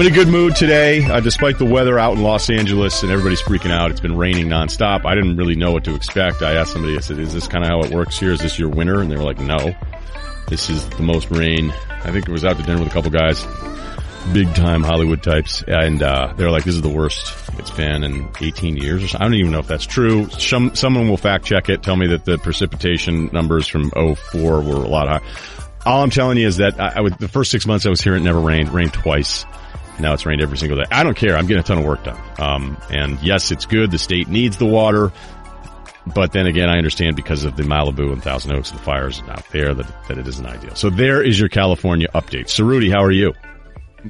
I'm in a good mood today, uh, despite the weather out in Los Angeles and everybody's freaking out. It's been raining nonstop. I didn't really know what to expect. I asked somebody, I said, is this kind of how it works here? Is this your winter? And they were like, no. This is the most rain. I think it was out to dinner with a couple guys, big time Hollywood types, and uh, they're like, this is the worst it's been in 18 years or so. I don't even know if that's true. Some, someone will fact check it, tell me that the precipitation numbers from 04 were a lot higher. All I'm telling you is that I, I would, the first six months I was here, it never rained, it rained twice. Now it's rained every single day. I don't care. I'm getting a ton of work done. Um, and yes, it's good. The state needs the water. But then again, I understand because of the Malibu and Thousand Oaks and the fires out there that, that it isn't ideal. So there is your California update. So Rudy, how are you?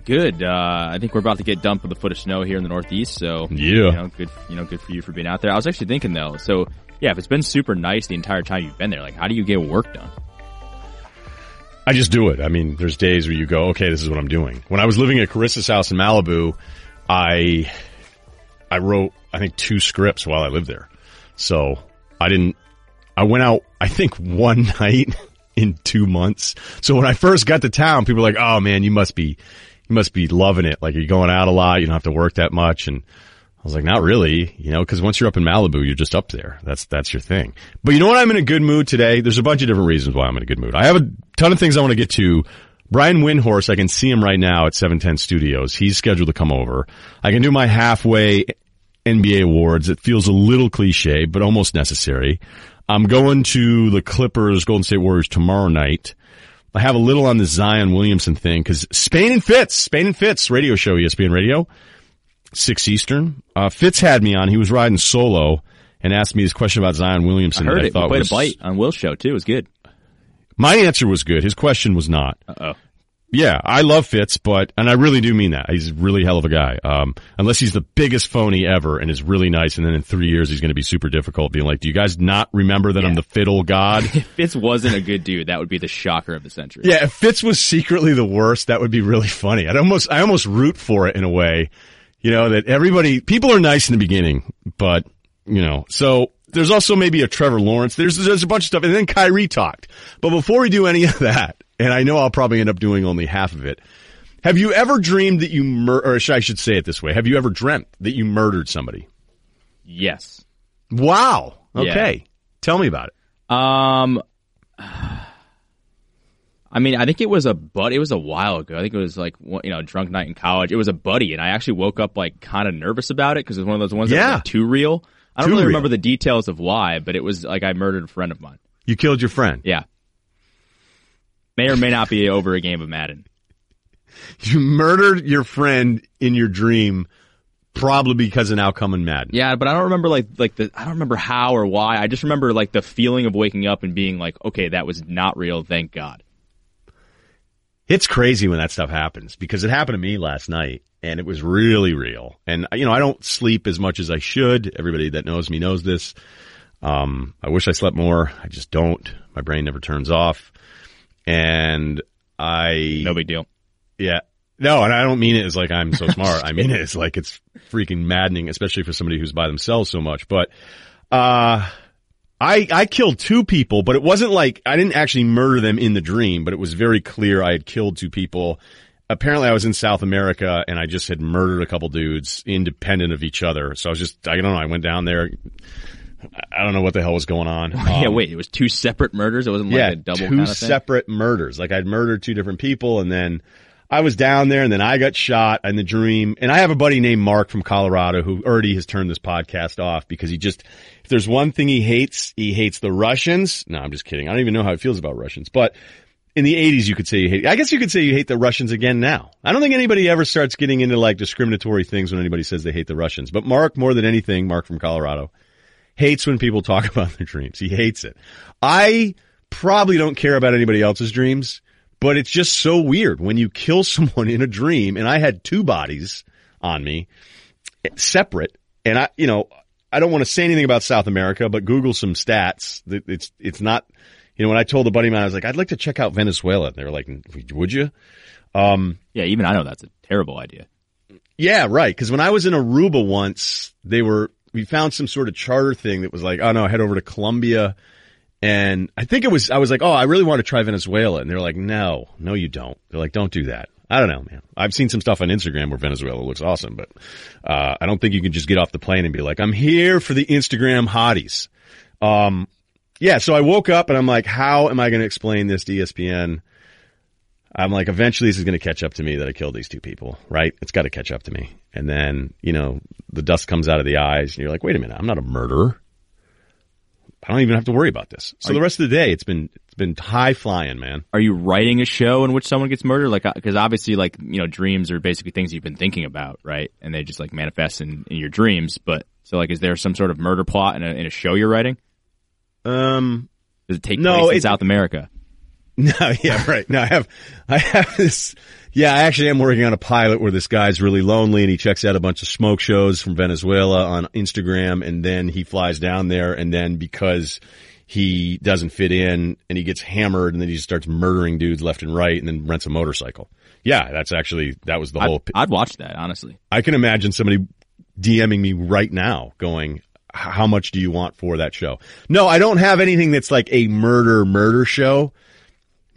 Good. Uh, I think we're about to get dumped with a foot of snow here in the Northeast. So yeah, you know, good. You know, good for you for being out there. I was actually thinking though. So yeah, if it's been super nice the entire time you've been there, like how do you get work done? I just do it. I mean, there's days where you go, okay, this is what I'm doing. When I was living at Carissa's house in Malibu, I, I wrote, I think two scripts while I lived there. So I didn't, I went out, I think one night in two months. So when I first got to town, people were like, oh man, you must be, you must be loving it. Like you're going out a lot. You don't have to work that much. And I was like, not really, you know, cause once you're up in Malibu, you're just up there. That's, that's your thing. But you know what? I'm in a good mood today. There's a bunch of different reasons why I'm in a good mood. I have a ton of things I want to get to. Brian Windhorst, I can see him right now at 710 Studios. He's scheduled to come over. I can do my halfway NBA awards. It feels a little cliche, but almost necessary. I'm going to the Clippers Golden State Warriors tomorrow night. I have a little on the Zion Williamson thing because Spain and Fitz, Spain and Fitz radio show, ESPN radio six Eastern. Uh, Fitz had me on. He was riding solo and asked me this question about Zion Williamson. I heard it. I played was, a bite on Will's show too. It was good. My answer was good. His question was not. Uh oh. Yeah, I love Fitz, but, and I really do mean that. He's really hell of a guy. Um, unless he's the biggest phony ever and is really nice. And then in three years, he's going to be super difficult being like, do you guys not remember that I'm the fiddle god? If Fitz wasn't a good dude, that would be the shocker of the century. Yeah, if Fitz was secretly the worst, that would be really funny. I'd almost, I almost root for it in a way. You know, that everybody, people are nice in the beginning, but, you know, so there's also maybe a Trevor Lawrence. There's, there's a bunch of stuff. And then Kyrie talked. But before we do any of that, and I know I'll probably end up doing only half of it, have you ever dreamed that you mur- or I should say it this way. Have you ever dreamt that you murdered somebody? Yes. Wow. Yeah. Okay. Tell me about it. Um. I mean, I think it was a but. It was a while ago. I think it was like you know, drunk night in college. It was a buddy, and I actually woke up like kind of nervous about it because it was one of those ones that was like, too real. I don't Too really real. remember the details of why, but it was like I murdered a friend of mine. You killed your friend. Yeah. May or may not be over a game of Madden. You murdered your friend in your dream, probably because of now coming mad. Yeah, but I don't remember like like the I don't remember how or why. I just remember like the feeling of waking up and being like, okay, that was not real. Thank God. It's crazy when that stuff happens because it happened to me last night and it was really real. And you know, I don't sleep as much as I should. Everybody that knows me knows this. Um, I wish I slept more. I just don't. My brain never turns off. And I, No big deal. yeah. No, and I don't mean it as like I'm so smart. I mean it as like it's freaking maddening, especially for somebody who's by themselves so much. But, uh, I, I killed two people, but it wasn't like, I didn't actually murder them in the dream, but it was very clear I had killed two people. Apparently I was in South America and I just had murdered a couple dudes independent of each other. So I was just, I don't know, I went down there. I don't know what the hell was going on. yeah, Um, wait, it was two separate murders. It wasn't like yeah, a double two kind of thing. separate murders. Like I'd murdered two different people, and then I was down there, and then I got shot in the dream. And I have a buddy named Mark from Colorado who already has turned this podcast off because he just, if there's one thing he hates, he hates the Russians. No, I'm just kidding. I don't even know how he feels about Russians, but. In the 80s, you could say you hate, I guess you could say you hate the Russians again now. I don't think anybody ever starts getting into like discriminatory things when anybody says they hate the Russians. But Mark, more than anything, Mark from Colorado, hates when people talk about their dreams. He hates it. I probably don't care about anybody else's dreams, but it's just so weird when you kill someone in a dream and I had two bodies on me separate and I, you know, I don't want to say anything about South America, but Google some stats. It's, it's not, you know, when I told a buddy of mine, I was like, I'd like to check out Venezuela. And they were like, would you? Um, Yeah, even I know that's a terrible idea. yeah, right. Because when I was in Aruba once, they were we found some sort of charter thing that was like, oh no, head over to Colombia, and I think it was I was like, oh, I really want to try Venezuela, and they're like, no, no, you don't. They're like, don't do that. I don't know, man. I've seen some stuff on Instagram where Venezuela looks awesome, but uh, I don't think you can just get off the plane and be like, "I'm here for the Instagram hotties." Um, yeah. So I woke up and I'm like, "How am I going to explain this to ESPN?" I'm like, eventually this is going to catch up to me that I killed these two people, right? It's got to catch up to me. And then, you know, the dust comes out of the eyes and you're like, wait a minute, I'm not a murderer. I don't even have to worry about this. So the rest of the day, it's been it's been high flying, man. Are you writing a show in which someone gets murdered? Like, because obviously, like you know, dreams are basically things you've been thinking about, right? And they just like manifest in, in your dreams. But so, like, is there some sort of murder plot in a, in a show you're writing? Um, Does it take No, place in South America? No, yeah, right. No, I have, I have this. Yeah, I actually am working on a pilot where this guy's really lonely and he checks out a bunch of smoke shows from Venezuela on Instagram, and then he flies down there, and then because he doesn't fit in and he gets hammered, and then he just starts murdering dudes left and right, and then rents a motorcycle. Yeah, that's actually that was the whole. I'd, I'd watch that honestly. I can imagine somebody DMing me right now going, how much do you want for that show? No, I don't have anything that's like a murder, murder show.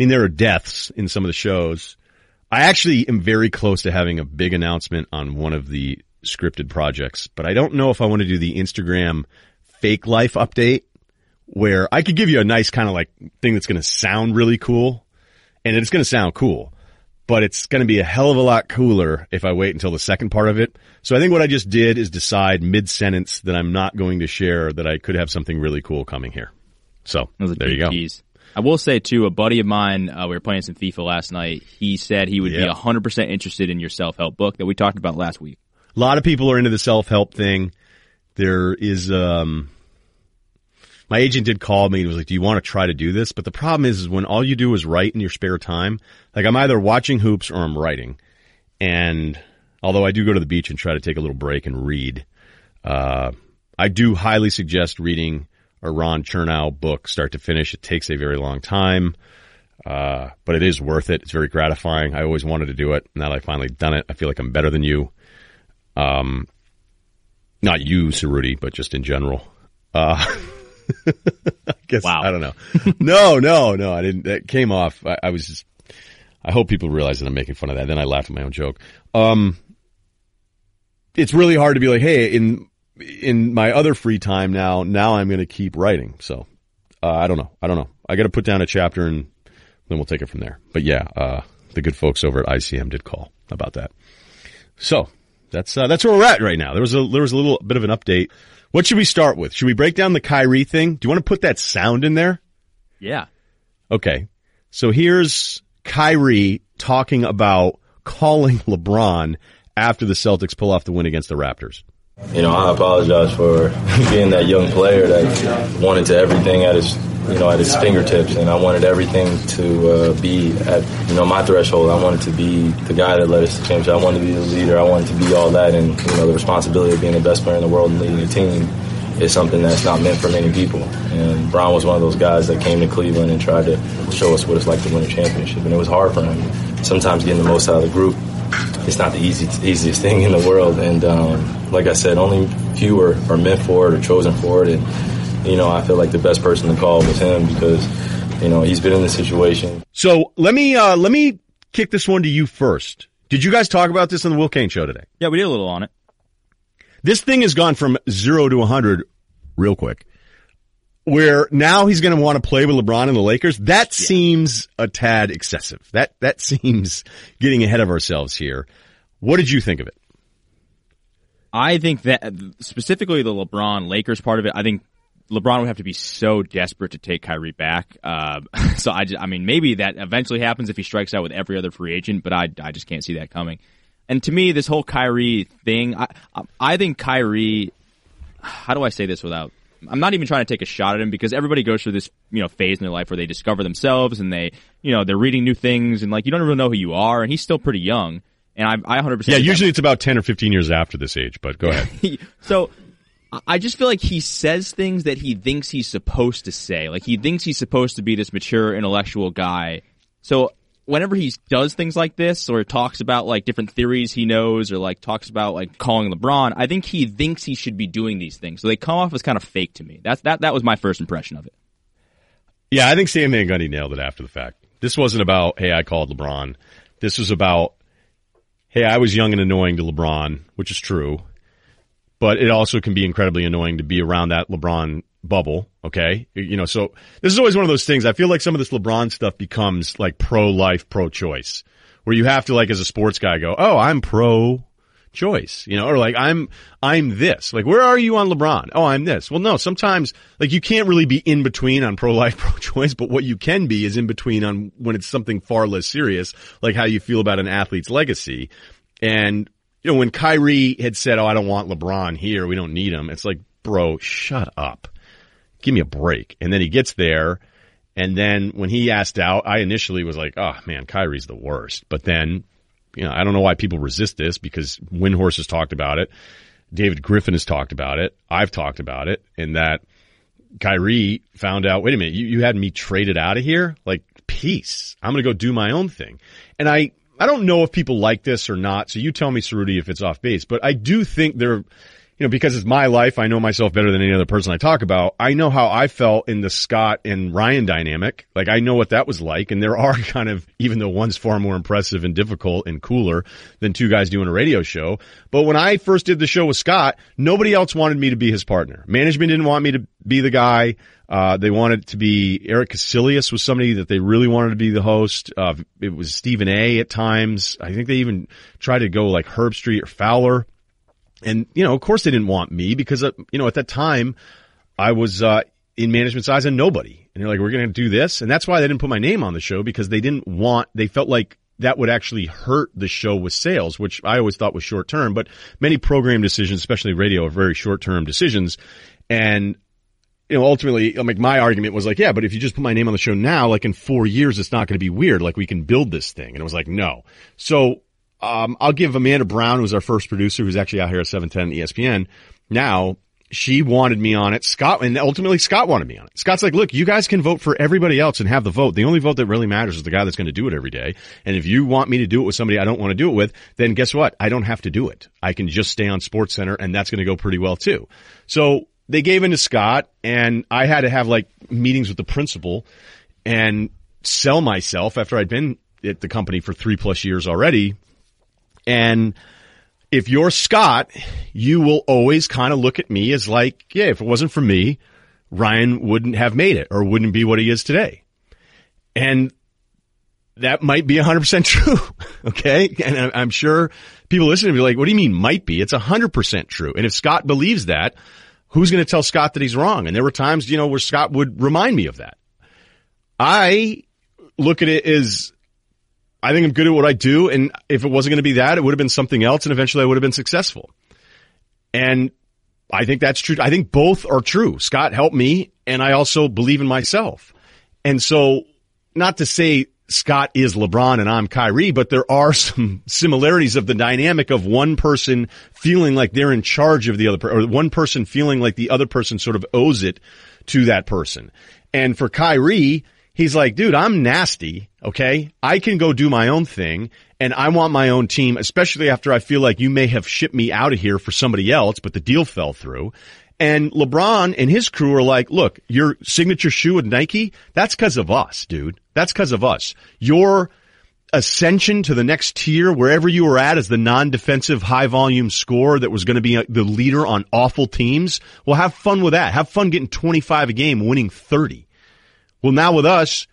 Mean, there are deaths in some of the shows. I actually am very close to having a big announcement on one of the scripted projects, but I don't know if I want to do the Instagram fake life update where I could give you a nice kind of like thing that's going to sound really cool and it's going to sound cool but it's going to be a hell of a lot cooler if I wait until the second part of it. So I think what I just did is decide mid sentence that I'm not going to share that I could have something really cool coming here. So there you go. I will say too, a buddy of mine, uh, we were playing some FIFA last night. He said he would Yeah. be hundred percent interested in your self help book that we talked about last week. A lot of people are into the self help thing. There is, um, my agent did call me and was like, do you want to try to do this? But the problem is, is when all you do is write in your spare time, like I'm either watching hoops or I'm writing. And although I do go to the beach and try to take a little break and read, uh, I do highly suggest reading a Ron Chernow book start to finish. It takes a very long time. Uh, but it is worth it. It's very gratifying. I always wanted to do it. Now that I've finally done it, I feel like I'm better than you. Um, not you, Ceruti, but just in general. Uh, I guess, Wow. I don't know. no, no, no, I didn't, that came off. I, I was just, I hope people realize that I'm making fun of that. Then I laughed at my own joke. Um, it's really hard to be like, hey, in, in my other free time now, now I'm going to keep writing. So, uh, I don't know. I don't know. I got to put down a chapter and then we'll take it from there. But yeah, uh, the good folks over at ICM did call about that. So that's, uh, that's where we're at right now. There was a, there was a little bit of an update. What should we start with? Should we break down the Kyrie thing? Do you want to put that sound in there? Yeah. Okay. So here's Kyrie talking about calling LeBron after the Celtics pull off the win against the Raptors. You know, I apologize for being that young player that wanted to everything at his, you know, at his fingertips, and I wanted everything to uh, be at, you know, my threshold. I wanted to be the guy that led us to championship. I wanted to be the leader. I wanted to be all that, and you know, the responsibility of being the best player in the world and leading a team is something that's not meant for many people. And Bron was one of those guys that came to Cleveland and tried to show us what it's like to win a championship, and it was hard for him. Sometimes getting the most out of the group it's not the easy, easiest thing in the world. And um, like I said, only few are, are meant for it or chosen for it. And you know, I feel like the best person to call was him because you know he's been in this situation. So let me, uh, let me kick this one to you first. Did you guys talk about this on the Will Cain show today? Yeah, we did a little on it. This thing has gone from zero to 100 real quick. Where now he's going to want to play with LeBron and the Lakers. That seems a tad excessive. That, that seems getting ahead of ourselves here. What did you think of it? I think that specifically the LeBron Lakers part of it, I think LeBron would have to be so desperate to take Kyrie back. Uh, so I, just, I mean, maybe that eventually happens if he strikes out with every other free agent, but I, I just can't see that coming. And to me, this whole Kyrie thing, I, I- I think Kyrie. How do I say this without? I'm not even trying to take a shot at him because everybody goes through this, you know, phase in their life where they discover themselves and they, you know, they're reading new things and like you don't really know who you are, and he's still pretty young. And I, I 100 percent. Yeah, usually it's about 10 or 15 years after this age, but go ahead. So I just feel like he says things that he thinks he's supposed to say. Like he thinks he's supposed to be this mature intellectual guy. So whenever he does things like this or talks about like different theories he knows or like talks about like calling LeBron, I think he thinks he should be doing these things. So they come off as kind of fake to me. That's that that was my first impression of it. Yeah, I think Stan Van Gundy nailed it after the fact. This wasn't about, hey, I called LeBron. This was about, hey, I was young and annoying to LeBron, which is true, but it also can be incredibly annoying to be around that LeBron bubble. Okay. You know, so this is always one of those things. I feel like some of this LeBron stuff becomes like pro life, pro choice, where you have to like as a sports guy go, oh, I'm pro choice, you know, or like I'm, I'm this. Like, where are you on LeBron? Oh, I'm this. Well, no, sometimes like you can't really be in between on pro life, pro choice, but what you can be is in between on when it's something far less serious, like how you feel about an athlete's legacy. And, you know, when Kyrie had said, Oh, I don't want LeBron here. We don't need him. It's like, bro, shut up. Give me a break. And then he gets there. And then when he asked out, I initially was like, oh man, Kyrie's the worst. But then you know, I don't know why people resist this because Windhorst has talked about it. David Griffin has talked about it. I've talked about it and that Kyrie found out, wait a minute, you, you had me traded out of here? Like, peace. I'm going to go do my own thing. And I, I don't know if people like this or not. So you tell me, Ceruti, if it's off base, but I do think there, you know, because it's my life, I know myself better than any other person I talk about. I know how I felt in the Scott and Ryan dynamic. Like I know what that was like. And there are kind of, even though one's far more impressive and difficult and cooler than two guys doing a radio show. But when I first did the show with Scott, nobody else wanted me to be his partner. Management didn't want me to be the guy. Uh, they wanted to be Eric Kuselias was somebody that they really wanted to be the host. Uh, it was Stephen A at times. I think they even tried to go like Herbstreit or Fowler. And, you know, of course they didn't want me because, uh, you know, at that time I was, uh, in management size and nobody. And they're like, we're going to do this. And that's why they didn't put my name on the show because they didn't want, they felt like that would actually hurt the show with sales, which I always thought was short term, but many program decisions, especially radio, are very short term decisions. And, you know, ultimately, like my argument was like, yeah, but if you just put my name on the show now, like in four years, it's not going to be weird. Like we can build this thing. And it was like, no. So um, I'll give Amanda Brown, who's our first producer, who's actually out here at 710 ESPN. Now, she wanted me on it. Scott, and ultimately Scott wanted me on it. Scott's like, look, you guys can vote for everybody else and have the vote. The only vote that really matters is the guy that's going to do it every day. And if you want me to do it with somebody I don't want to do it with, then guess what? I don't have to do it. I can just stay on Sports Center and that's going to go pretty well too. So they gave in to Scott and I had to have like meetings with the principal and sell myself after I'd been at the company for three plus years already and if you're Scott, you will always kind of look at me as like, yeah, if it wasn't for me, Ryan wouldn't have made it or wouldn't be what he is today. And that might be 100% true. okay. And I'm sure people listening to me like, what do you mean might be? It's 100% true. And if Scott believes that, who's going to tell Scott that he's wrong? And there were times, you know, where Scott would remind me of that. I look at it as I think I'm good at what I do. And if it wasn't going to be that, it would have been something else. And eventually I would have been successful. And I think that's true. I think both are true. Scott helped me and I also believe in myself. And so not to say Scott is LeBron and I'm Kyrie, but there are some similarities of the dynamic of one person feeling like they're in charge of the other, person or one person feeling like the other person sort of owes it to that person. And for Kyrie, he's like, dude, I'm nasty. Okay. I can go do my own thing and I want my own team, especially after I feel like you may have shipped me out of here for somebody else, but the deal fell through. And LeBron and his crew are like, look, your signature shoe with Nike, that's because of us, dude. That's because of us. Your ascension to the next tier, wherever you were at as the non-defensive high volume scorer that was going to be uh, the leader on awful teams. Well, have fun with that. Have fun getting 25 a game, winning 30. Well, now with us,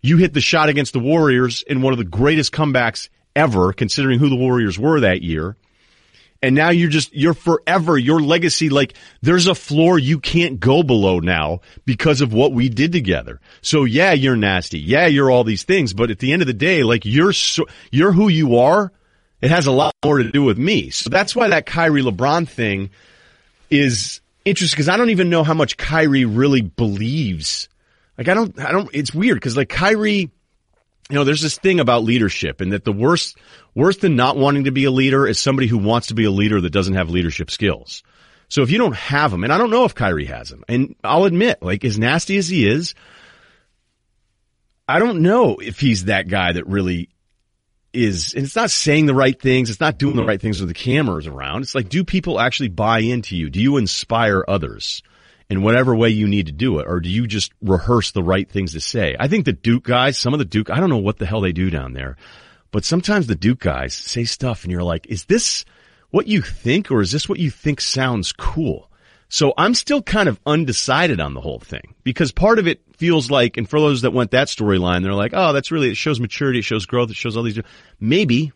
you hit the shot against the Warriors in one of the greatest comebacks ever, considering who the Warriors were that year. And now you're just, you're forever, your legacy, like there's a floor you can't go below now because of what we did together. So yeah, you're nasty. Yeah, you're all these things. But at the end of the day, like you're, so, you're who you are. It has a lot more to do with me. So that's why that Kyrie LeBron thing is interesting because I don't even know how much Kyrie really believes like I don't, I don't, it's weird because like Kyrie, you know, there's this thing about leadership and that the worst, worse than not wanting to be a leader is somebody who wants to be a leader that doesn't have leadership skills. So if you don't have them, and I don't know if Kyrie has them, and I'll admit, like as nasty as he is, I don't know if he's that guy that really is, and it's not saying the right things. It's not doing the mm-hmm. right things with the cameras around. It's like, do people actually buy into you? Do you inspire others? In whatever way you need to do it, or do you just rehearse the right things to say? I think the Duke guys, some of the Duke, I don't know what the hell they do down there, But sometimes the Duke guys say stuff and you're like, is this what you think or is this what you think sounds cool? So I'm still kind of undecided on the whole thing because part of it feels like, and for those that went that storyline, they're like, oh, that's really, it shows maturity, it shows growth, it shows all these, maybe,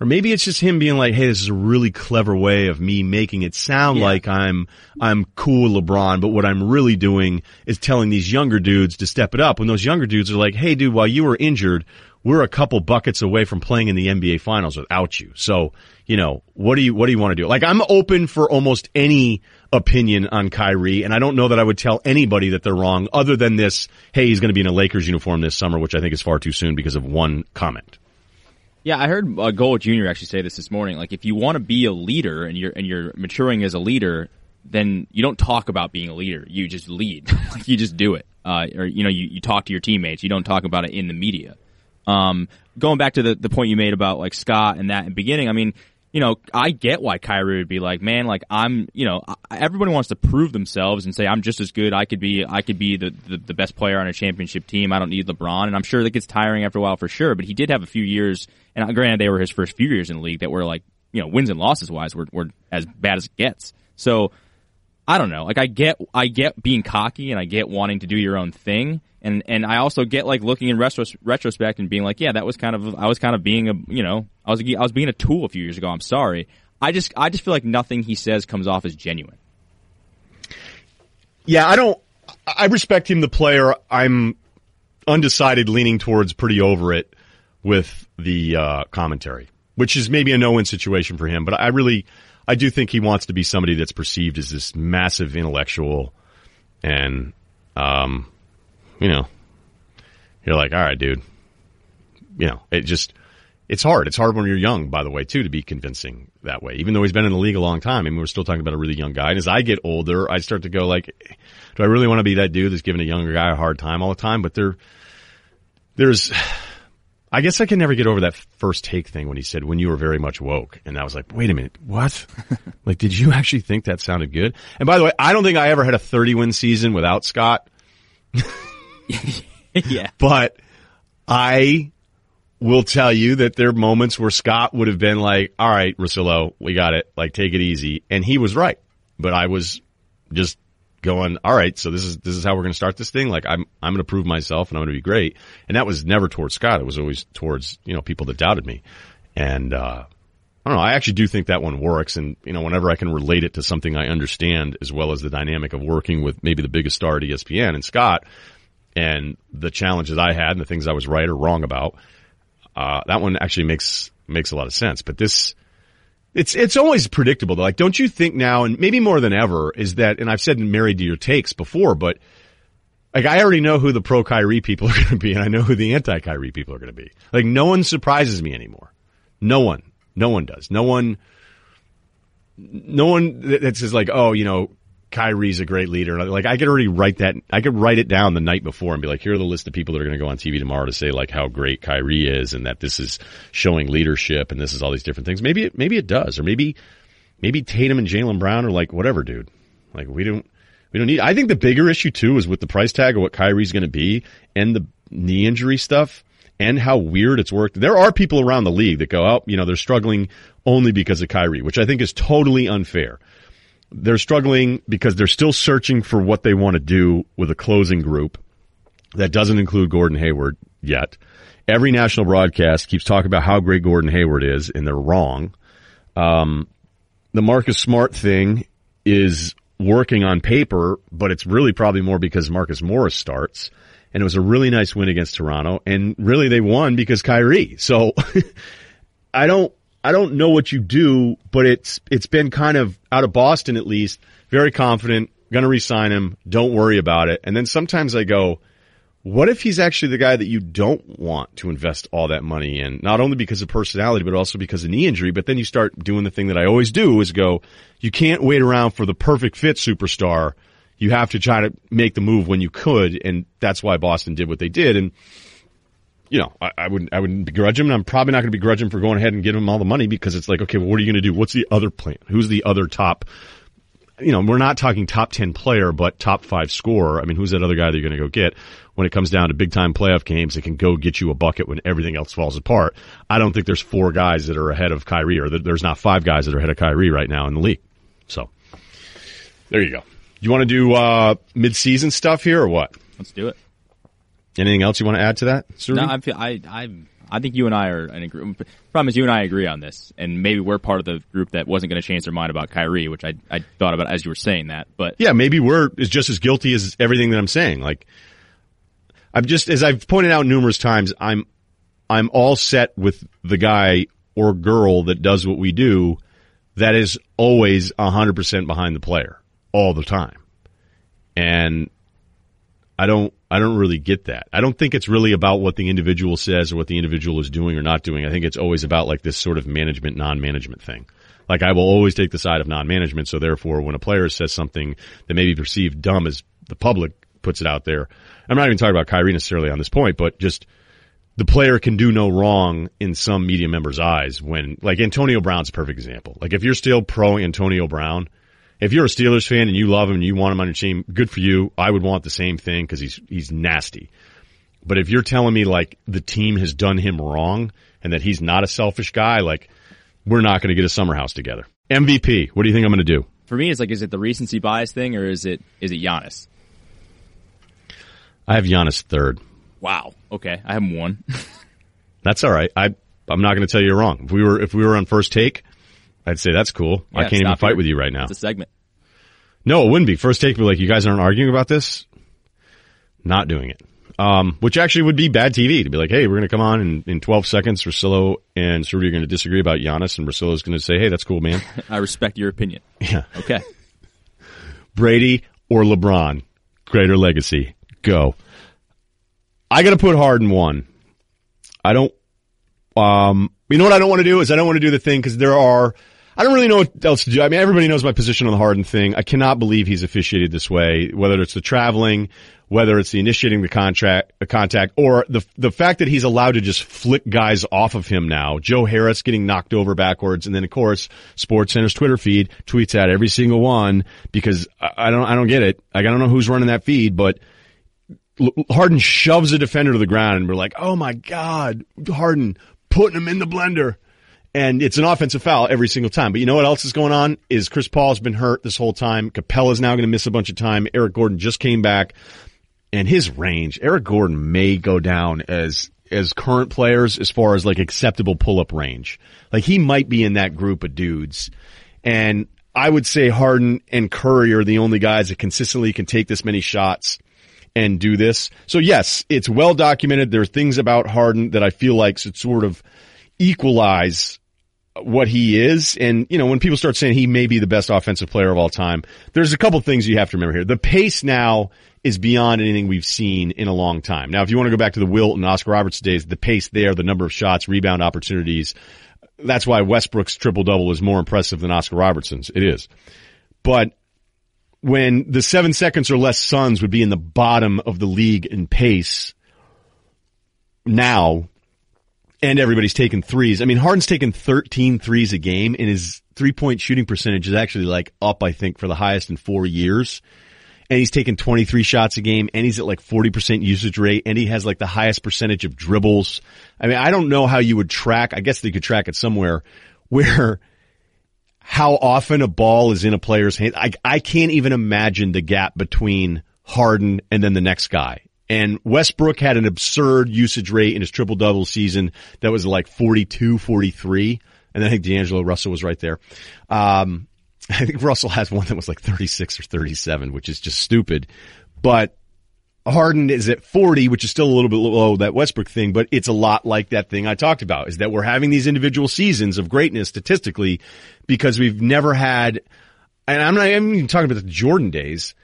or maybe it's just him being like, hey, this is a really clever way of me making it sound Yeah. like I'm, I'm cool LeBron, but what I'm really doing is telling these younger dudes to step it up when those younger dudes are like, hey dude, while you were injured, we're a couple buckets away from playing in the NBA finals without you. So, you know, what do you, what do you want to do? Like I'm open for almost any opinion on Kyrie, and I don't know that I would tell anybody that they're wrong other than this, hey, he's going to be in a Lakers uniform this summer, which I think is far too soon because of one comment. Yeah, I heard uh, Golic Jr. actually say this this morning. Like, if you want to be a leader and you're and you're maturing as a leader, then you don't talk about being a leader. You just lead. like, you just do it. Uh, or you know, you, you talk to your teammates. You don't talk about it in the media. Um, going back to the the point you made about like Scott and that in the beginning. I mean, you know, I get why Kyrie would be like, man, like I'm, you know, everybody wants to prove themselves and say I'm just as good. I could be, I could be the, the the best player on a championship team. I don't need LeBron, and I'm sure that gets tiring after a while for sure. But he did have a few years, and uh, granted, they were his first few years in the league that were like, you know, wins and losses wise were were as bad as it gets. So I don't know. Like I get, I get being cocky and I get wanting to do your own thing. And, and I also get like looking in retros- retrospect and being like, yeah, that was kind of, I was kind of being a, you know, I was, I was being a tool a few years ago. I'm sorry. I just, I just feel like nothing he says comes off as genuine. Yeah, I don't. I respect him, the player. I'm undecided, leaning towards pretty over it with the uh, commentary, which is maybe a no-win situation for him. But I really, I do think he wants to be somebody that's perceived as this massive intellectual, and um, you know, you're like, all right, dude. You know, it just. It's hard. It's hard when you're young, by the way, too, to be convincing that way. Even though he's been in the league a long time, I mean, we're still talking about a really young guy. And as I get older, I start to go like, do I really want to be that dude that's giving a younger guy a hard time all the time? But there, there's, I guess I can never get over that first take thing when he said, when you were very much woke. And I was like, wait a minute, what? like, did you actually think that sounded good? And by the way, I don't think I ever had a 30 win season without Scott, yeah. but I will tell you that there are moments where Scott would have been like, all right, Russillo, we got it. Like, take it easy. And he was right. But I was just going, all right, so this is, this is how we're going to start this thing. Like, I'm, I'm going to prove myself and I'm going to be great. And that was never towards Scott. It was always towards, you know, people that doubted me. And, uh, I don't know. I actually do think that one works. And, you know, whenever I can relate it to something I understand as well as the dynamic of working with maybe the biggest star at ESPN and Scott and the challenges I had and the things I was right or wrong about, uh, that one actually makes, makes a lot of sense. But this, it's, it's always predictable. Like, don't you think now, and maybe more than ever, is that, and I've said married to your takes before, but like I already know who the pro Kyrie people are going to be and I know who the anti Kyrie people are going to be. Like no one surprises me anymore. No one. No one does. No one, no one that says like, oh, you know, Kyrie's a great leader. Like I could already write that. I could write it down the night before and be like, here are the list of people that are going to go on TV tomorrow to say like how great Kyrie is and that this is showing leadership and this is all these different things. Maybe it, maybe it does, or maybe, maybe Tatum and Jaylen Brown are like whatever, dude. Like we don't, we don't need. I think the bigger issue too is with the price tag of what Kyrie's going to be and the knee injury stuff and how weird it's worked. There are people around the league that go, oh, you know, they're struggling only because of Kyrie, which I think is totally unfair. They're struggling because they're still searching for what they want to do with a closing group that doesn't include Gordon Hayward yet. Every national broadcast keeps talking about how great Gordon Hayward is, and they're wrong. Um, the Marcus Smart thing is working on paper, but it's really probably more because Marcus Morris starts. And it was a really nice win against Toronto. And really they won because Kyrie. So I don't, I don't know what you do, but it's, it's been kind of out of Boston at least, very confident, gonna resign him, don't worry about it. And then sometimes I go, what if he's actually the guy that you don't want to invest all that money in? Not only because of personality, but also because of knee injury. But then you start doing the thing that I always do is go, you can't wait around for the perfect fit superstar. You have to try to make the move when you could. And that's why Boston did what they did. And, you know, I, I wouldn't, I wouldn't begrudge him. And I'm probably not going to begrudge him for going ahead and giving him all the money because it's like, okay, well, what are you going to do? What's the other plan? Who's the other top you know, we're not talking top 10 player, but top five scorer. I mean, who's that other guy that you're going to go get when it comes down to big time playoff games that can go get you a bucket when everything else falls apart? I don't think there's four guys that are ahead of Kyrie or that there's not five guys that are ahead of Kyrie right now in the league. So there you go. You want to do, uh, mid-season stuff here or what? Let's do it. Anything else you want to add to that? Suri? No, I feel I I I think you and I are in agreement. Problem is, you and I agree on this, and maybe we're part of the group that wasn't going to change their mind about Kyrie, which I I thought about as you were saying that. But yeah, maybe we're is just as guilty as everything that I'm saying. Like, I'm just as I've pointed out numerous times, I'm I'm all set with the guy or girl that does what we do. That is always hundred percent behind the player all the time, and I don't I don't really get that. I don't think it's really about what the individual says or what the individual is doing or not doing. I think it's always about like this sort of management non-management thing. Like I will always take the side of non-management. So therefore, when a player says something that may be perceived dumb as the public puts it out there, I'm not even talking about Kyrie necessarily on this point, but just the player can do no wrong in some media member's eyes when, like Antonio Brown's perfect example. Like if you're still pro Antonio Brown, if you're a Steelers fan and you love him and you want him on your team, good for you. I would want the same thing because he's he's nasty. But if you're telling me like the team has done him wrong and that he's not a selfish guy, like we're not going to get a summer house together. MVP. What do you think I'm going to do? For me, it's like, is it the recency bias thing or is it is it Giannis? I have Giannis third. Wow. Okay, I have him one. That's all right. I I'm not going to tell you you're wrong. If we were if we were on first take, I'd say that's cool. Yeah, I can't even fight here. with you right now. It's a segment. No, it wouldn't be. First take would be like, you guys aren't arguing about this? Not doing it. Um, which actually would be bad TV to be like, hey, we're going to come on in, in 12 seconds. Russillo and Suri are going to disagree about Giannis, and Russillo's going to say, hey, that's cool, man. I respect your opinion. Yeah. Okay. Brady or LeBron, greater legacy. Go. I got to put Harden one. I don't. Um, you know what I don't want to do is I don't want to do the thing because there are I don't really know what else to do. I mean, everybody knows my position on the Harden thing. I cannot believe he's officiated this way, whether it's the traveling, whether it's the initiating the contract, the contact, or the the fact that he's allowed to just flick guys off of him now. Joe Harris getting knocked over backwards, and then of course, Sports Center's Twitter feed tweets out every single one because I, I don't I don't get it. Like, I don't know who's running that feed, but Harden shoves a defender to the ground, and we're like, oh my god, Harden putting them in the blender and it's an offensive foul every single time. But you know what else is going on? Is Chris Paul's been hurt this whole time. Capela's now going to miss a bunch of time. Eric Gordon just came back, and his range. Eric Gordon may go down as as current players as far as like acceptable pull up range. Like he might be in that group of dudes, and I would say Harden and Curry are the only guys that consistently can take this many shots and do this. So yes, it's well documented. There are things about Harden that I feel like should sort of equalize what he is. And, you know, when people start saying he may be the best offensive player of all time, there's a couple things you have to remember here. The pace now is beyond anything we've seen in a long time. Now, if you want to go back to the Wilt and Oscar Robertson days, the pace there, the number of shots, rebound opportunities, that's why Westbrook's triple double is more impressive than Oscar Robertson's. It is. But when the seven seconds or less Suns would be in the bottom of the league in pace now, and everybody's taking threes. I mean, Harden's taken 13 threes a game and his three point shooting percentage is actually like up, I think, for the highest in four years. And he's taken 23 shots a game and he's at like 40% usage rate and he has like the highest percentage of dribbles. I mean, I don't know how you would track, I guess they could track it somewhere where how often a ball is in a player's hand. I, I can't even imagine the gap between Harden and then the next guy. And Westbrook had an absurd usage rate in his triple double season that was like 42, 43. And I think D'Angelo Russell was right there. Um, I think Russell has one that was like 36 or 37, which is just stupid. But Harden is at 40, which is still a little bit below that Westbrook thing, but it's a lot like that thing I talked about is that we're having these individual seasons of greatness statistically because we've never had, and I'm not even talking about the Jordan days.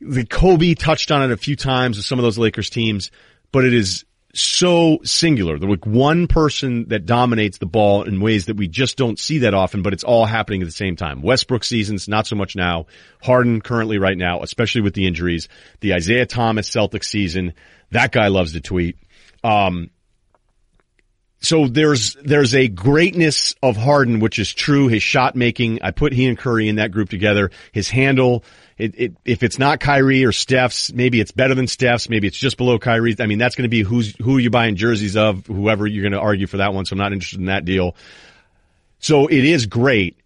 The Kobe touched on it a few times with some of those Lakers teams, but it is so singular. There's like one person that dominates the ball in ways that we just don't see that often, but it's all happening at the same time. Westbrook seasons, not so much now. Harden currently right now, especially with the injuries. The Isaiah Thomas Celtics season, that guy loves to tweet. Um, so there's there's a greatness of Harden, which is true. His shot making, I put he and Curry in that group together. His handle, it, it, if it's not Kyrie or Steph's, maybe it's better than Steph's. Maybe it's just below Kyrie's. I mean, that's going to be who's who you buying jerseys of, whoever you're going to argue for that one. So I'm not interested in that deal. So it is great,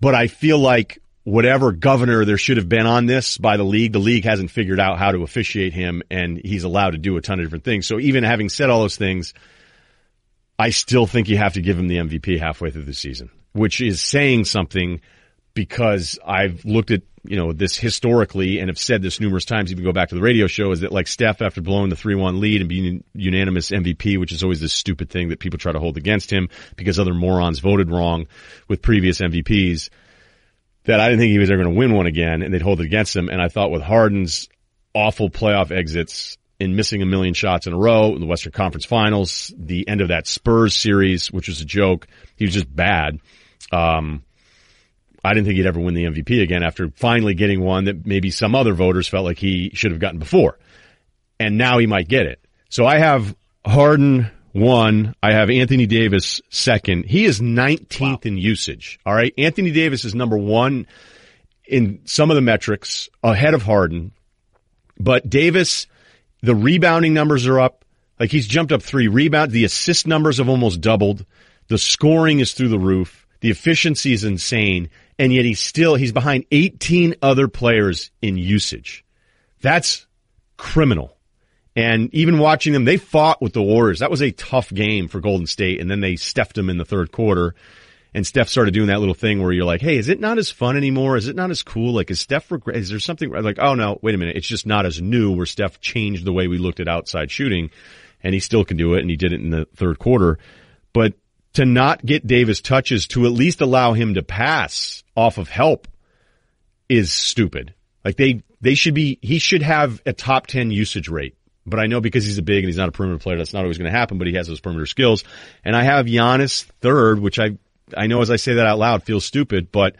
but I feel like whatever governor there should have been on this by the league, the league hasn't figured out how to officiate him, and he's allowed to do a ton of different things. So even having said all those things I still think you have to give him the MVP halfway through the season, which is saying something because I've looked at, you know, this historically and have said this numerous times, even go back to the radio show, is that like Steph after blowing the 3-1 lead and being unanimous MVP, which is always this stupid thing that people try to hold against him because other morons voted wrong with previous MVPs, that I didn't think he was ever going to win one again and they'd hold it against him. And I thought with Harden's awful playoff exits, in missing a million shots in a row in the Western Conference Finals, the end of that Spurs series, which was a joke. He was just bad. Um, I didn't think he'd ever win the MVP again after finally getting one that maybe some other voters felt like he should have gotten before. And now he might get it. So I have Harden one. I have Anthony Davis second. He is 19th wow. in usage. All right. Anthony Davis is number one in some of the metrics ahead of Harden, but Davis the rebounding numbers are up. Like he's jumped up three rebound. The assist numbers have almost doubled. The scoring is through the roof. The efficiency is insane. And yet he's still, he's behind 18 other players in usage. That's criminal. And even watching them, they fought with the Warriors. That was a tough game for Golden State. And then they stuffed them in the third quarter and Steph started doing that little thing where you're like, hey, is it not as fun anymore? Is it not as cool? Like, is Steph, regret? is there something like, oh no, wait a minute. It's just not as new where Steph changed the way we looked at outside shooting and he still can do it and he did it in the third quarter. But to not get Davis touches to at least allow him to pass off of help is stupid. Like they, they should be, he should have a top 10 usage rate. But I know because he's a big and he's not a perimeter player, that's not always going to happen, but he has those perimeter skills. And I have Giannis third, which I I know as I say that out loud feels stupid, but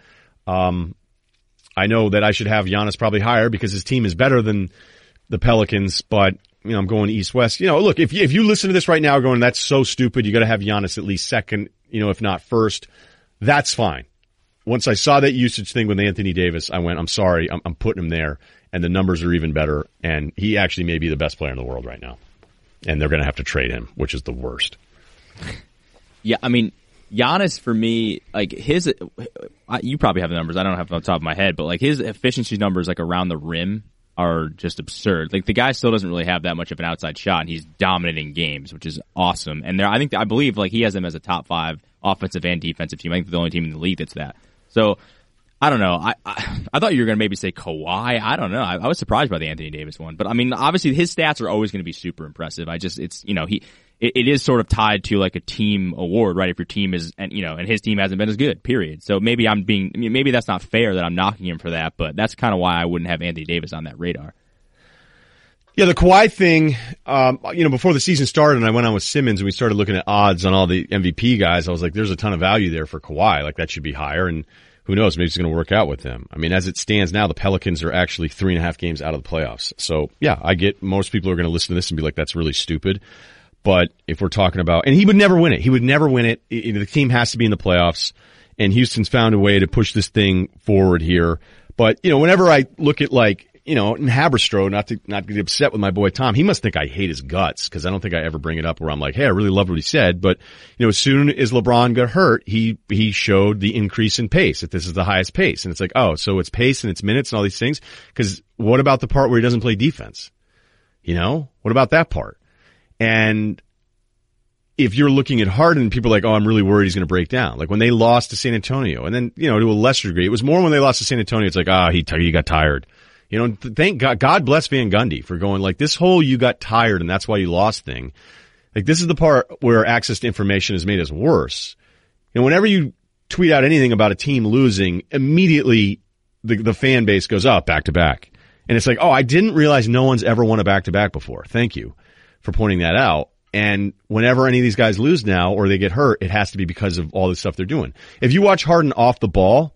um, I know that I should have Giannis probably higher because his team is better than the Pelicans. But you know, I'm going east west. You know, look if you, if you listen to this right now, going that's so stupid, you got to have Giannis at least second. You know, if not first, that's fine. Once I saw that usage thing with Anthony Davis, I went, I'm sorry, I'm, I'm putting him there, and the numbers are even better. And he actually may be the best player in the world right now, and they're going to have to trade him, which is the worst. Yeah, I mean, Giannis for me, like his, you probably have the numbers. I don't have them on top of my head, but like his efficiency numbers, like around the rim, are just absurd. Like the guy still doesn't really have that much of an outside shot, and he's dominating games, which is awesome. And there, I think, I believe, like he has them as a top five offensive and defensive team. I think the only team in the league that's that. So I don't know. I, I, I thought you were going to maybe say Kawhi. I don't know. I, I, was surprised by the Anthony Davis one, but I mean, obviously his stats are always going to be super impressive. I just, it's, you know, he, it, it is sort of tied to like a team award, right? If your team is, and you know, and his team hasn't been as good, period. So maybe I'm being, maybe that's not fair that I'm knocking him for that, but that's kind of why I wouldn't have Anthony Davis on that radar. Yeah, the Kawhi thing, um, you know, before the season started and I went on with Simmons and we started looking at odds on all the MVP guys, I was like, there's a ton of value there for Kawhi. Like that should be higher. And who knows? Maybe it's going to work out with them. I mean, as it stands now, the Pelicans are actually three and a half games out of the playoffs. So yeah, I get most people are going to listen to this and be like, that's really stupid. But if we're talking about, and he would never win it. He would never win it. The team has to be in the playoffs and Houston's found a way to push this thing forward here. But, you know, whenever I look at like, you know, in Haberstroh, not to, not get upset with my boy Tom, he must think I hate his guts because I don't think I ever bring it up where I'm like, hey, I really love what he said. But, you know, as soon as LeBron got hurt, he, he showed the increase in pace, that this is the highest pace. And it's like, oh, so it's pace and it's minutes and all these things. Cause what about the part where he doesn't play defense? You know, what about that part? And if you're looking at Harden, people are like, oh, I'm really worried he's going to break down. Like when they lost to San Antonio, and then you know to a lesser degree, it was more when they lost to San Antonio. It's like, ah, oh, he he got tired. You know, thank God, God bless Van Gundy for going like this whole you got tired and that's why you lost thing. Like this is the part where access to information has made us worse. And whenever you tweet out anything about a team losing, immediately the the fan base goes, up back to back. And it's like, oh, I didn't realize no one's ever won a back to back before. Thank you for pointing that out. And whenever any of these guys lose now or they get hurt, it has to be because of all the stuff they're doing. If you watch Harden off the ball,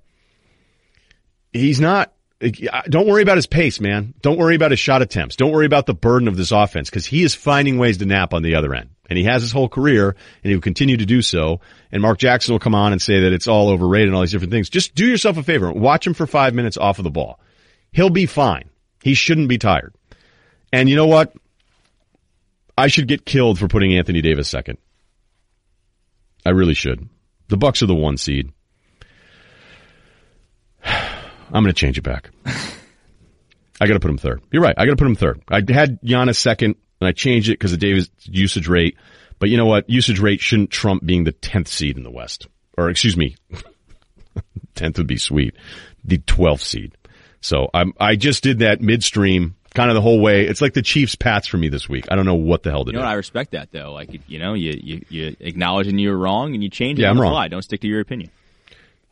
he's not don't worry about his pace, man. Don't worry about his shot attempts. Don't worry about the burden of this offense because he is finding ways to nap on the other end. And he has his whole career and he will continue to do so. And Mark Jackson will come on and say that it's all overrated and all these different things. Just do yourself a favor. Watch him for five minutes off of the ball. He'll be fine. He shouldn't be tired. And you know what? I should get killed for putting Anthony Davis second. I really should. The Bucks are the one seed. I'm going to change it back. I got to put him third. You're right. I got to put him third. I had Giannis second, and I changed it because of Davis' usage rate. But you know what? Usage rate shouldn't trump being the 10th seed in the West. Or excuse me, 10th would be sweet. The 12th seed. So I'm, I just did that midstream kind of the whole way. It's like the Chiefs Pats for me this week. I don't know what the hell to You do. I respect that though. Like you know, you you, you acknowledging you were wrong and you change it Yeah, I'm wrong. fly. Don't stick to your opinion.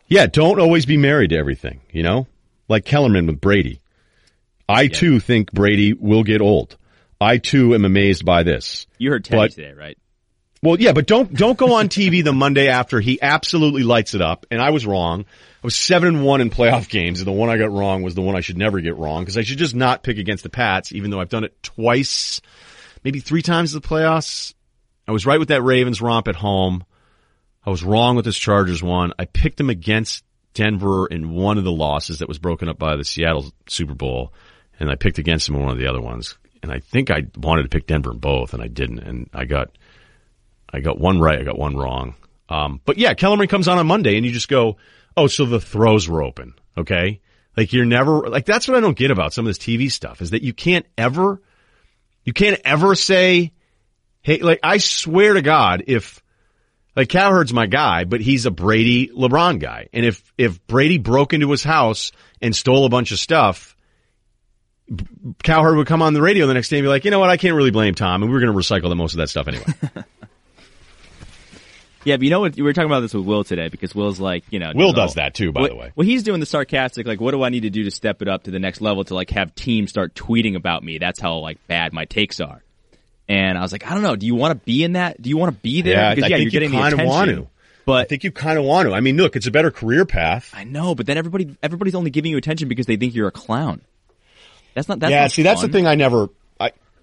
Yeah, don't always be married to everything, you know? Like Kellerman with Brady. I too think Brady will get old. I too am amazed by this. You heard Teddy But- today, right? Well, yeah, but don't don't go on TV the Monday after he absolutely lights it up. And I was wrong. I was seven and one in playoff games, and the one I got wrong was the one I should never get wrong because I should just not pick against the Pats, even though I've done it twice, maybe three times in the playoffs. I was right with that Ravens romp at home. I was wrong with this Chargers one. I picked them against Denver in one of the losses that was broken up by the Seattle Super Bowl, and I picked against them in one of the other ones. And I think I wanted to pick Denver in both, and I didn't. And I got I got one right, I got one wrong. Um, but yeah, Kellerman comes on on Monday, and you just go, "Oh, so the throws were open." Okay, like you're never like that's what I don't get about some of this TV stuff is that you can't ever, you can't ever say, "Hey," like I swear to God, if like Cowherd's my guy, but he's a Brady LeBron guy. And if, if Brady broke into his house and stole a bunch of stuff, Cowherd would come on the radio the next day and be like, you know what? I can't really blame Tom and we were going to recycle the most of that stuff anyway. Yeah, but you know what? We were talking about this with Will today because Will's like, you know, Will does that too, by what- the way. Well, he's doing the sarcastic, like, what do I need to do to step it up to the next level to like have teams start tweeting about me? That's how like bad my takes are. And I was like, I don't know. Do you want to be in that? Do you want to be there? Yeah, because I think you're you kinda attention. want to. But I think you kind of want to. I mean, look, it's a better career path. I know, but then everybody everybody's only giving you attention because they think you're a clown. That's not that's yeah, not see, that's the thing I never,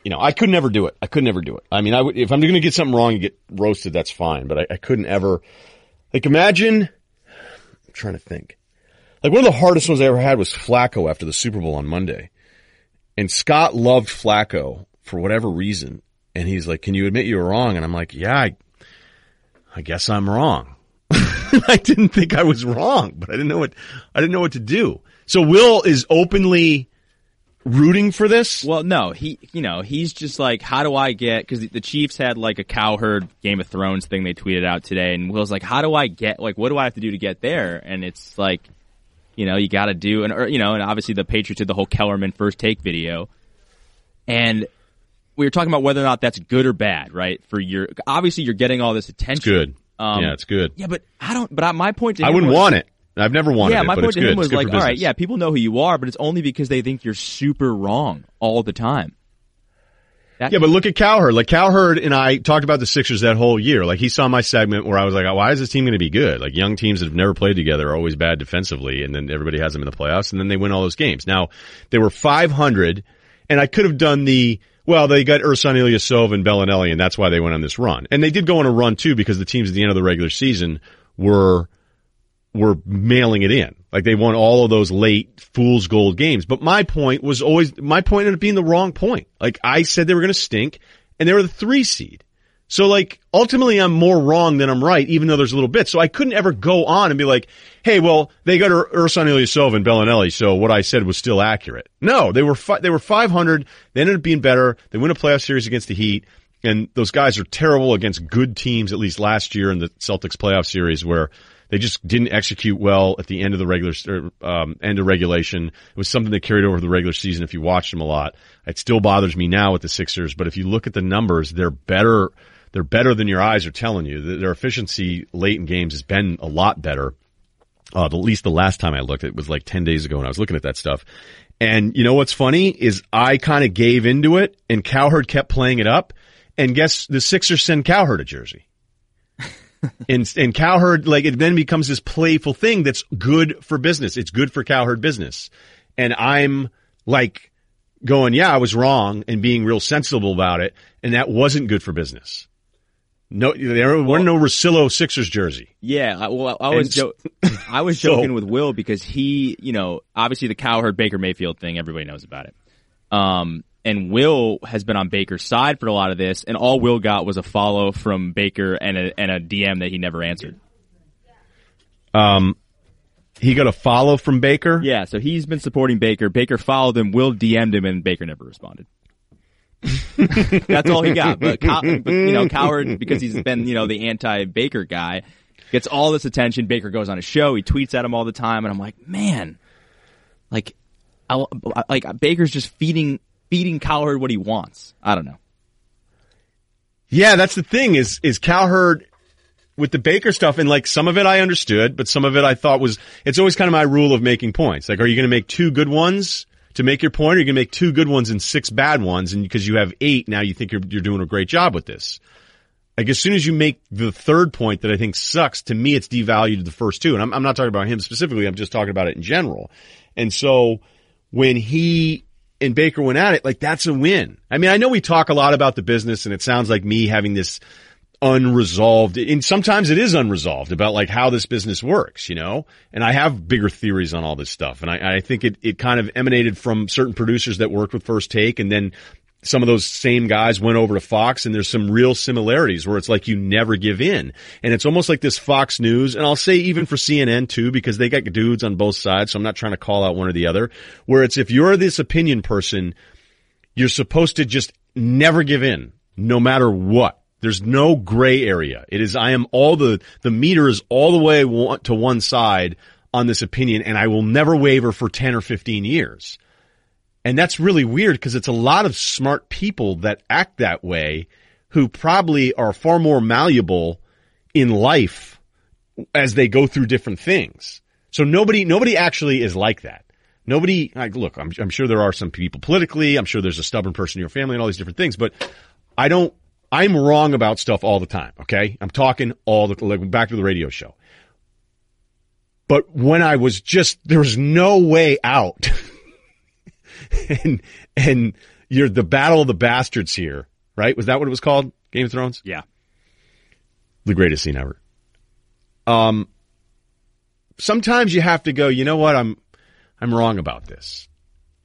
you know, I could never do it. I could never do it. I mean, I would, if I'm going to get something wrong and get roasted, that's fine, but I, I couldn't ever, like imagine, I'm trying to think. Like one of the hardest ones I ever had was Flacco after the Super Bowl on Monday. And Scott loved Flacco for whatever reason. And he's like, can you admit you were wrong? And I'm like, yeah, I, I guess I'm wrong. I didn't think I was wrong, but I didn't know what, I didn't know what to do. So Will is openly rooting for this. Well, no, he, you know, he's just like, how do I get? Because the Chiefs had like a cowherd Game of Thrones thing they tweeted out today, and Will's like, how do I get? Like, what do I have to do to get there? And it's like, you know, you got to do, and or, you know, and obviously the Patriots did the whole Kellerman first take video, and we were talking about whether or not that's good or bad, right? For your, obviously you're getting all this attention. good. Um, yeah, it's good. Yeah, but I don't. But my point to I wouldn't was- want it. I've never wanted yeah, it, my point to good. him was like, all right, yeah, people know who you are, but it's only because they think you're super wrong all the time. That, Yeah, but look at Cowherd. Like Cowherd and I talked about the Sixers that whole year. Like he saw my segment where I was like, why is this team going to be good? Like young teams that have never played together are always bad defensively and then everybody has them in the playoffs and then they win all those games. Now they were 500 and I could have done the, well, they got Ersan Ilyasov and Belinelli and that's why they went on this run. And they did go on a run too because the teams at the end of the regular season were were mailing it in. Like they won all of those late fool's gold games. But my point was always, my point ended up being the wrong point. Like I said they were going to stink and they were the three seed. So like ultimately I'm more wrong than I'm right, even though there's a little bit. So I couldn't ever go on and be like, hey, well, they got Ur- Ersan and Belinelli, so what I said was still accurate. No, they were, fi- they were 500. They ended up being better. They win a playoff series against the Heat. And those guys are terrible against good teams, at least last year in the Celtics playoff series where they just didn't execute well at the end of the regular um, end of regulation. It was something that carried over the regular season. If you watched them a lot, it still bothers me now with the Sixers. But if you look at the numbers, they're better. They're better than your eyes are telling you. Their efficiency late in games has been a lot better. Uh, at least the last time I looked, it was like 10 days ago when I was looking at that stuff. And you know what's funny is I kind of gave into it and Cowherd kept playing it up. And guess the Sixers send Cowherd a jersey. And, and Cowherd, like it then becomes this playful thing that's good for business. It's good for Cowherd business. and I'm like going, yeah, I was wrong and being real sensible about it. And that wasn't good for business. No, there were no Russillo Sixers jersey. Yeah, I- well, I was jo- I was so- joking with Will because he, you know, obviously the Cowherd Baker Mayfield thing, everybody knows about it. Um, and Will has been on Baker's side for a lot of this, and all Will got was a follow from Baker and a and a DM that he never answered. Um, He got a follow from Baker. Yeah, so he's been supporting Baker. Baker followed him. Will DM'd him, and Baker never responded. That's all he got. But, but you know, Cowherd because he's been you know the anti-Baker guy gets all this attention. Baker goes on a show. He tweets at him all the time, and I'm like, man, like, I, like Baker's just feeding feeding Cowherd what he wants. I don't know. Yeah, that's the thing is, is Cowherd with the Baker stuff and like some of it I understood, but some of it I thought was, it's always kind of my rule of making points. Like, are you going to make two good ones to make your point or you going to make two good ones and six bad ones? And because you have eight, now you think you're, you're doing a great job with this. Like as soon as you make the third point that I think sucks, to me it's devalued the first two. And I'm, I'm not talking about him specifically. I'm just talking about it in general. And so when he and Baker went at it, like that's a win. I mean, I know we talk a lot about the business and it sounds like me having this unresolved and sometimes it is unresolved about like how this business works, you know? And I have bigger theories on all this stuff. And I, I think it, it kind of emanated from certain producers that worked with First Take and then some of those same guys went over to Fox and there's some real similarities where it's like you never give in. And it's almost like this Fox News, and I'll say even for CNN too, because they got dudes on both sides, so I'm not trying to call out one or the other, where it's if you're this opinion person, you're supposed to just never give in, no matter what. There's no gray area. It is, I am all the, the meter is all the way to one side on this opinion and I will never waver for 10 or 15 years. And that's really weird because it's a lot of smart people that act that way who probably are far more malleable in life as they go through different things. So nobody, nobody actually is like that. Nobody, like, look, I'm, I'm sure there are some people politically. I'm sure there's a stubborn person in your family and all these different things, but I don't, I'm wrong about stuff all the time. Okay. I'm talking all the, like, back to the radio show. But when I was just, there was no way out. and, and you're the battle of the bastards here, right? Was that what it was called? Game of Thrones? Yeah. the greatest scene ever. Um, sometimes you have to go, you know what? I'm, I'm wrong about this.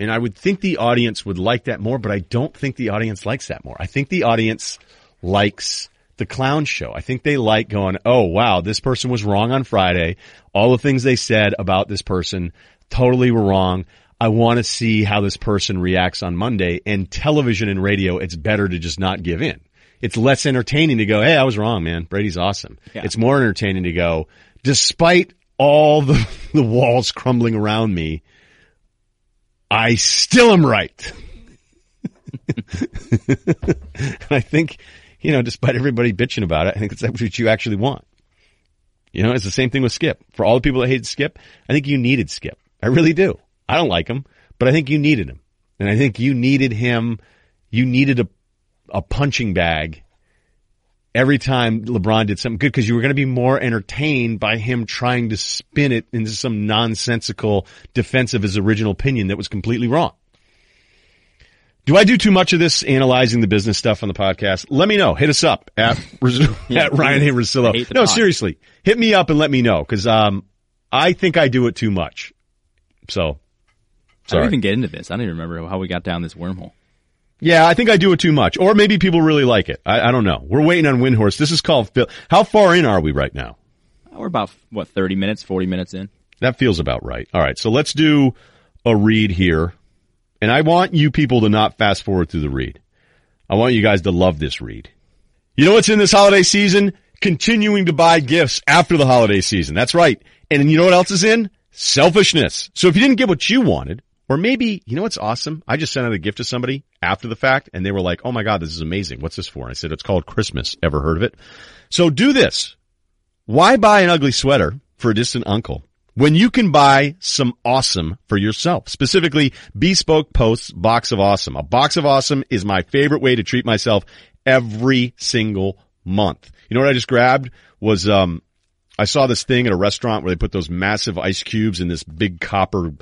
And I would think the audience would like that more, but I don't think the audience likes that more. I think the audience likes the clown show. I think they like going, oh wow, this person was wrong on Friday. All the things they said about this person totally were wrong. I want to see how this person reacts on Monday. And television and radio, it's better to just not give in. It's less entertaining to go, hey, I was wrong, man. Brady's awesome. Yeah. It's more entertaining to go, despite all the, the walls crumbling around me, I still am right. I think, you know, despite everybody bitching about it, I think it's what you actually want. You know, it's the same thing with Skip. For all the people that hated Skip, I think you needed Skip. I really do. I don't like him, but I think you needed him. And I think you needed him. You needed a, a punching bag every time LeBron did something good because you were going to be more entertained by him trying to spin it into some nonsensical defense of his original opinion that was completely wrong. Do I do too much of this analyzing the business stuff on the podcast? Let me know. Hit us up at, at Ryen A. Russillo. No, pod. seriously. Hit me up and let me know because um, I think I do it too much. So, I don't even get into this. I don't even remember how we got down this wormhole. Yeah, I think I do it too much. Or maybe people really like it. I, I don't know. We're waiting on Windhorst. This is called Phil. How far in are we right now? We're about what thirty minutes, forty minutes in. That feels about right. All right. So let's do a read here. And I want you people to not fast forward through the read. I want you guys to love this read. You know what's in this holiday season? Continuing to buy gifts after the holiday season. That's right. And you know what else is in? Selfishness. So if you didn't get what you wanted, or maybe, you know what's awesome? I just sent out a gift to somebody after the fact and they were like, Oh my God, this is amazing. What's this for? And I said, it's called Christmas. Ever heard of it? So do this. Why buy an ugly sweater for a distant uncle when you can buy some awesome for yourself? Specifically, Bespoke Post's Box of Awesome. A box of awesome is my favorite way to treat myself every single month. You know what I just grabbed was, um, I saw this thing at a restaurant where they put those massive ice cubes in this big copper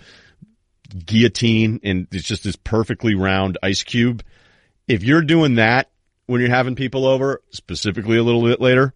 guillotine and it's just this perfectly round ice cube. If you're doing that when you're having people over, specifically a little bit later,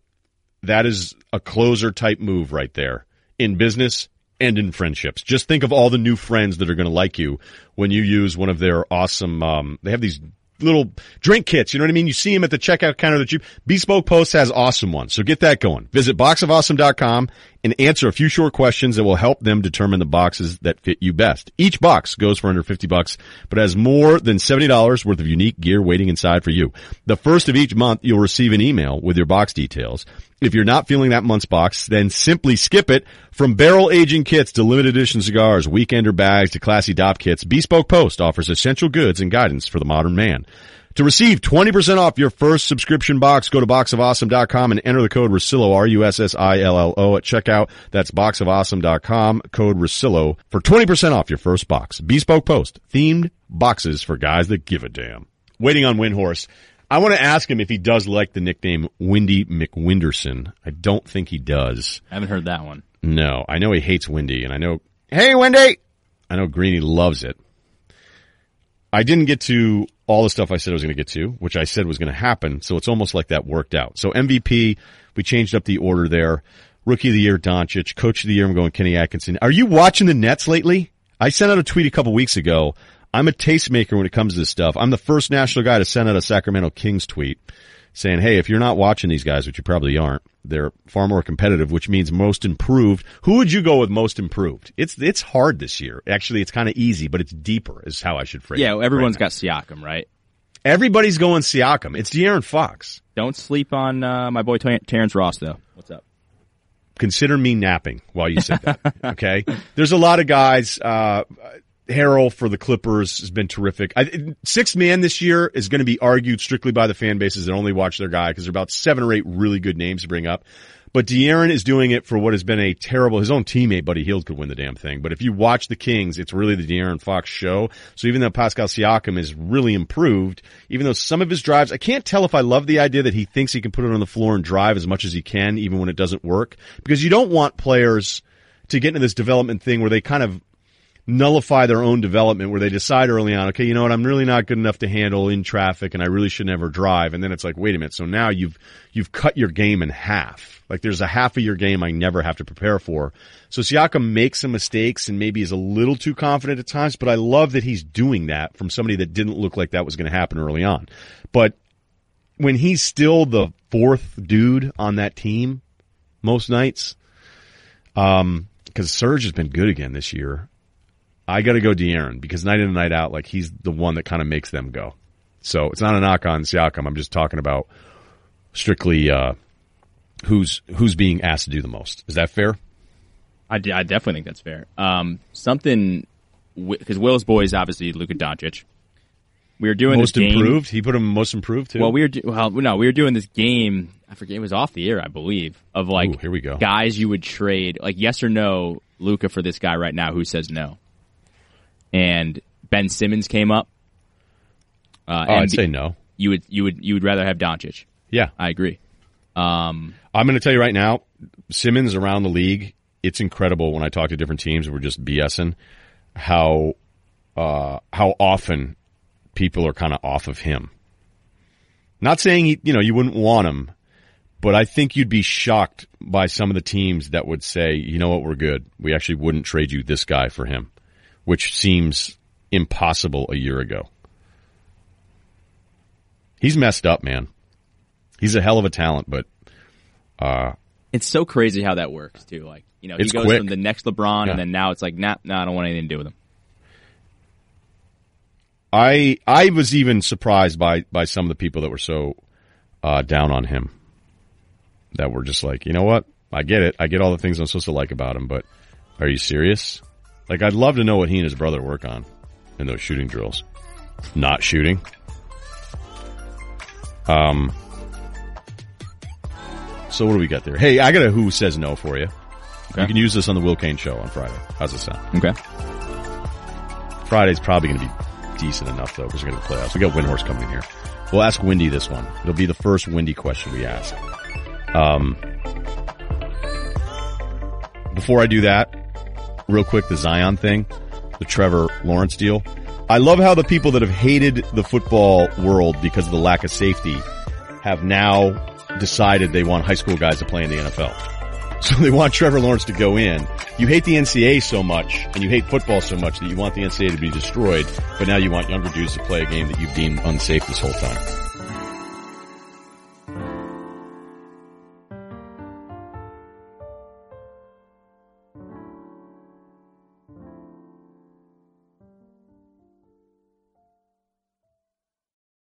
that is a closer type move right there in business and in friendships. Just think of all the new friends that are going to like you when you use one of their awesome, um, they have these little drink kits. You know what I mean? You see them at the checkout counter that you, Bespoke Post has awesome ones. So get that going. Visit boxofawesome.com and answer a few short questions that will help them determine the boxes that fit you best. Each box goes for under 50 bucks, but has more than $70 worth of unique gear waiting inside for you. The first of each month, you'll receive an email with your box details. If you're not feeling that month's box, then simply skip it. From barrel aging kits to limited edition cigars, weekender bags to classy Dopp kits, Bespoke Post offers essential goods and guidance for the modern man. To receive 20% off your first subscription box, go to boxofawesome.com and enter the code Russillo, R-U-S-S-I-L-L-O at checkout. That's boxofawesome.com, code Russillo for 20% off your first box. Bespoke Post, themed boxes for guys that give a damn. Waiting on Windhorst. I want to ask him if he does like the nickname Windy McWinderson. I don't think he does. I haven't heard that one. No, I know he hates Windy, and I know, hey, Windy! I know Greeny loves it. I didn't get to all the stuff I said I was going to get to, which I said was going to happen. So it's almost like that worked out. So MVP, we changed up the order there. Rookie of the year, Doncic. Coach of the year, I'm going Kenny Atkinson. Are you watching the Nets lately? I sent out a tweet a couple weeks ago. I'm a tastemaker when it comes to this stuff. I'm the first national guy to send out a Sacramento Kings tweet saying, Hey, if you're not watching these guys, which you probably aren't, they're far more competitive, which means most improved. Who would you go with most improved? It's, it's hard this year. Actually, it's kind of easy, but it's deeper is how I should phrase Yeah, it. everyone's right got Siakam, right? Everybody's going Siakam. It's De'Aaron Fox. Don't sleep on uh, my boy Ter- Terrence Ross, though. What's up? Consider me napping while you said that. okay. There's a lot of guys, uh, Harrell for the Clippers has been terrific. I, six man this year is going to be argued strictly by the fan bases that only watch their guy because there are about seven or eight really good names to bring up. But De'Aaron is doing it for what has been a terrible, his own teammate, Buddy Hield could win the damn thing. But if you watch the Kings, it's really the De'Aaron Fox show. So even though Pascal Siakam is really improved, even though some of his drives, I can't tell if I love the idea that he thinks he can put it on the floor and drive as much as he can, even when it doesn't work. Because you don't want players to get into this development thing where they kind of nullify their own development where they decide early on, okay, you know what, I'm really not good enough to handle in traffic and I really should never drive. And then it's like, wait a minute. So now you've, you've cut your game in half. Like there's a half of your game I never have to prepare for. So Siakam makes some mistakes and maybe is a little too confident at times, but I love that he's doing that from somebody that didn't look like that was going to happen early on. But when he's still the fourth dude on that team most nights, um, cause Serge has been good again this year. I got to go De'Aaron because night in and night out, like he's the one that kind of makes them go. So it's not a knock on Siakam. I'm just talking about strictly uh, who's who's being asked to do the most. Is that fair? I, d- I definitely think that's fair. Um, something because Will's boy is obviously Luka Doncic. We were doing most this game. improved. He put him most improved too. Well, we were do- well, no, we were doing this game. I forget it was off the air, I believe, of like Ooh, here we go. guys you would trade, like yes or no, Luka for this guy right now. Who says no? And Ben Simmons came up. Uh, oh, I'd say no. you would you would you would rather have Doncic. Yeah, I agree. Um, I'm going to tell you right now, Simmons around the league. It's incredible when I talk to different teams. We're just BSing how uh, how often people are kind of off of him. Not saying he, you know you wouldn't want him, but I think you'd be shocked by some of the teams that would say, you know what, we're good. We actually wouldn't trade you this guy for him, which seems impossible a year ago. He's messed up, man. He's a hell of a talent, but uh, it's so crazy how that works too. Like you know, he goes quick. from the next LeBron, Yeah. and then now it's like, nah, nah, I don't want anything to do with him. I I was even surprised by by some of the people that were so uh, down on him. That were just like, you know what? I get it. I get all the things I'm supposed to like about him, but are you serious? Like, I'd love to know what he and his brother work on in those shooting drills. Not shooting. Um. So what do we got there? Hey, I got a who says no for you. Okay. You can use this on the Will Cain show on Friday. How's it sound? Okay. Friday's probably going to be decent enough though because we're going to playoffs. We got Windhorst coming in here. We'll ask Windy this one. It'll be the first Windy question we ask. Um, before I do that, real quick, the Zion thing. the Trevor Lawrence deal. I love how the people that have hated the football world because of the lack of safety have now decided they want high school guys to play in the NFL. So they want Trevor Lawrence to go in. You hate the NCAA so much and you hate football so much that you want the NCAA to be destroyed, but now you want younger dudes to play a game that you've deemed unsafe this whole time.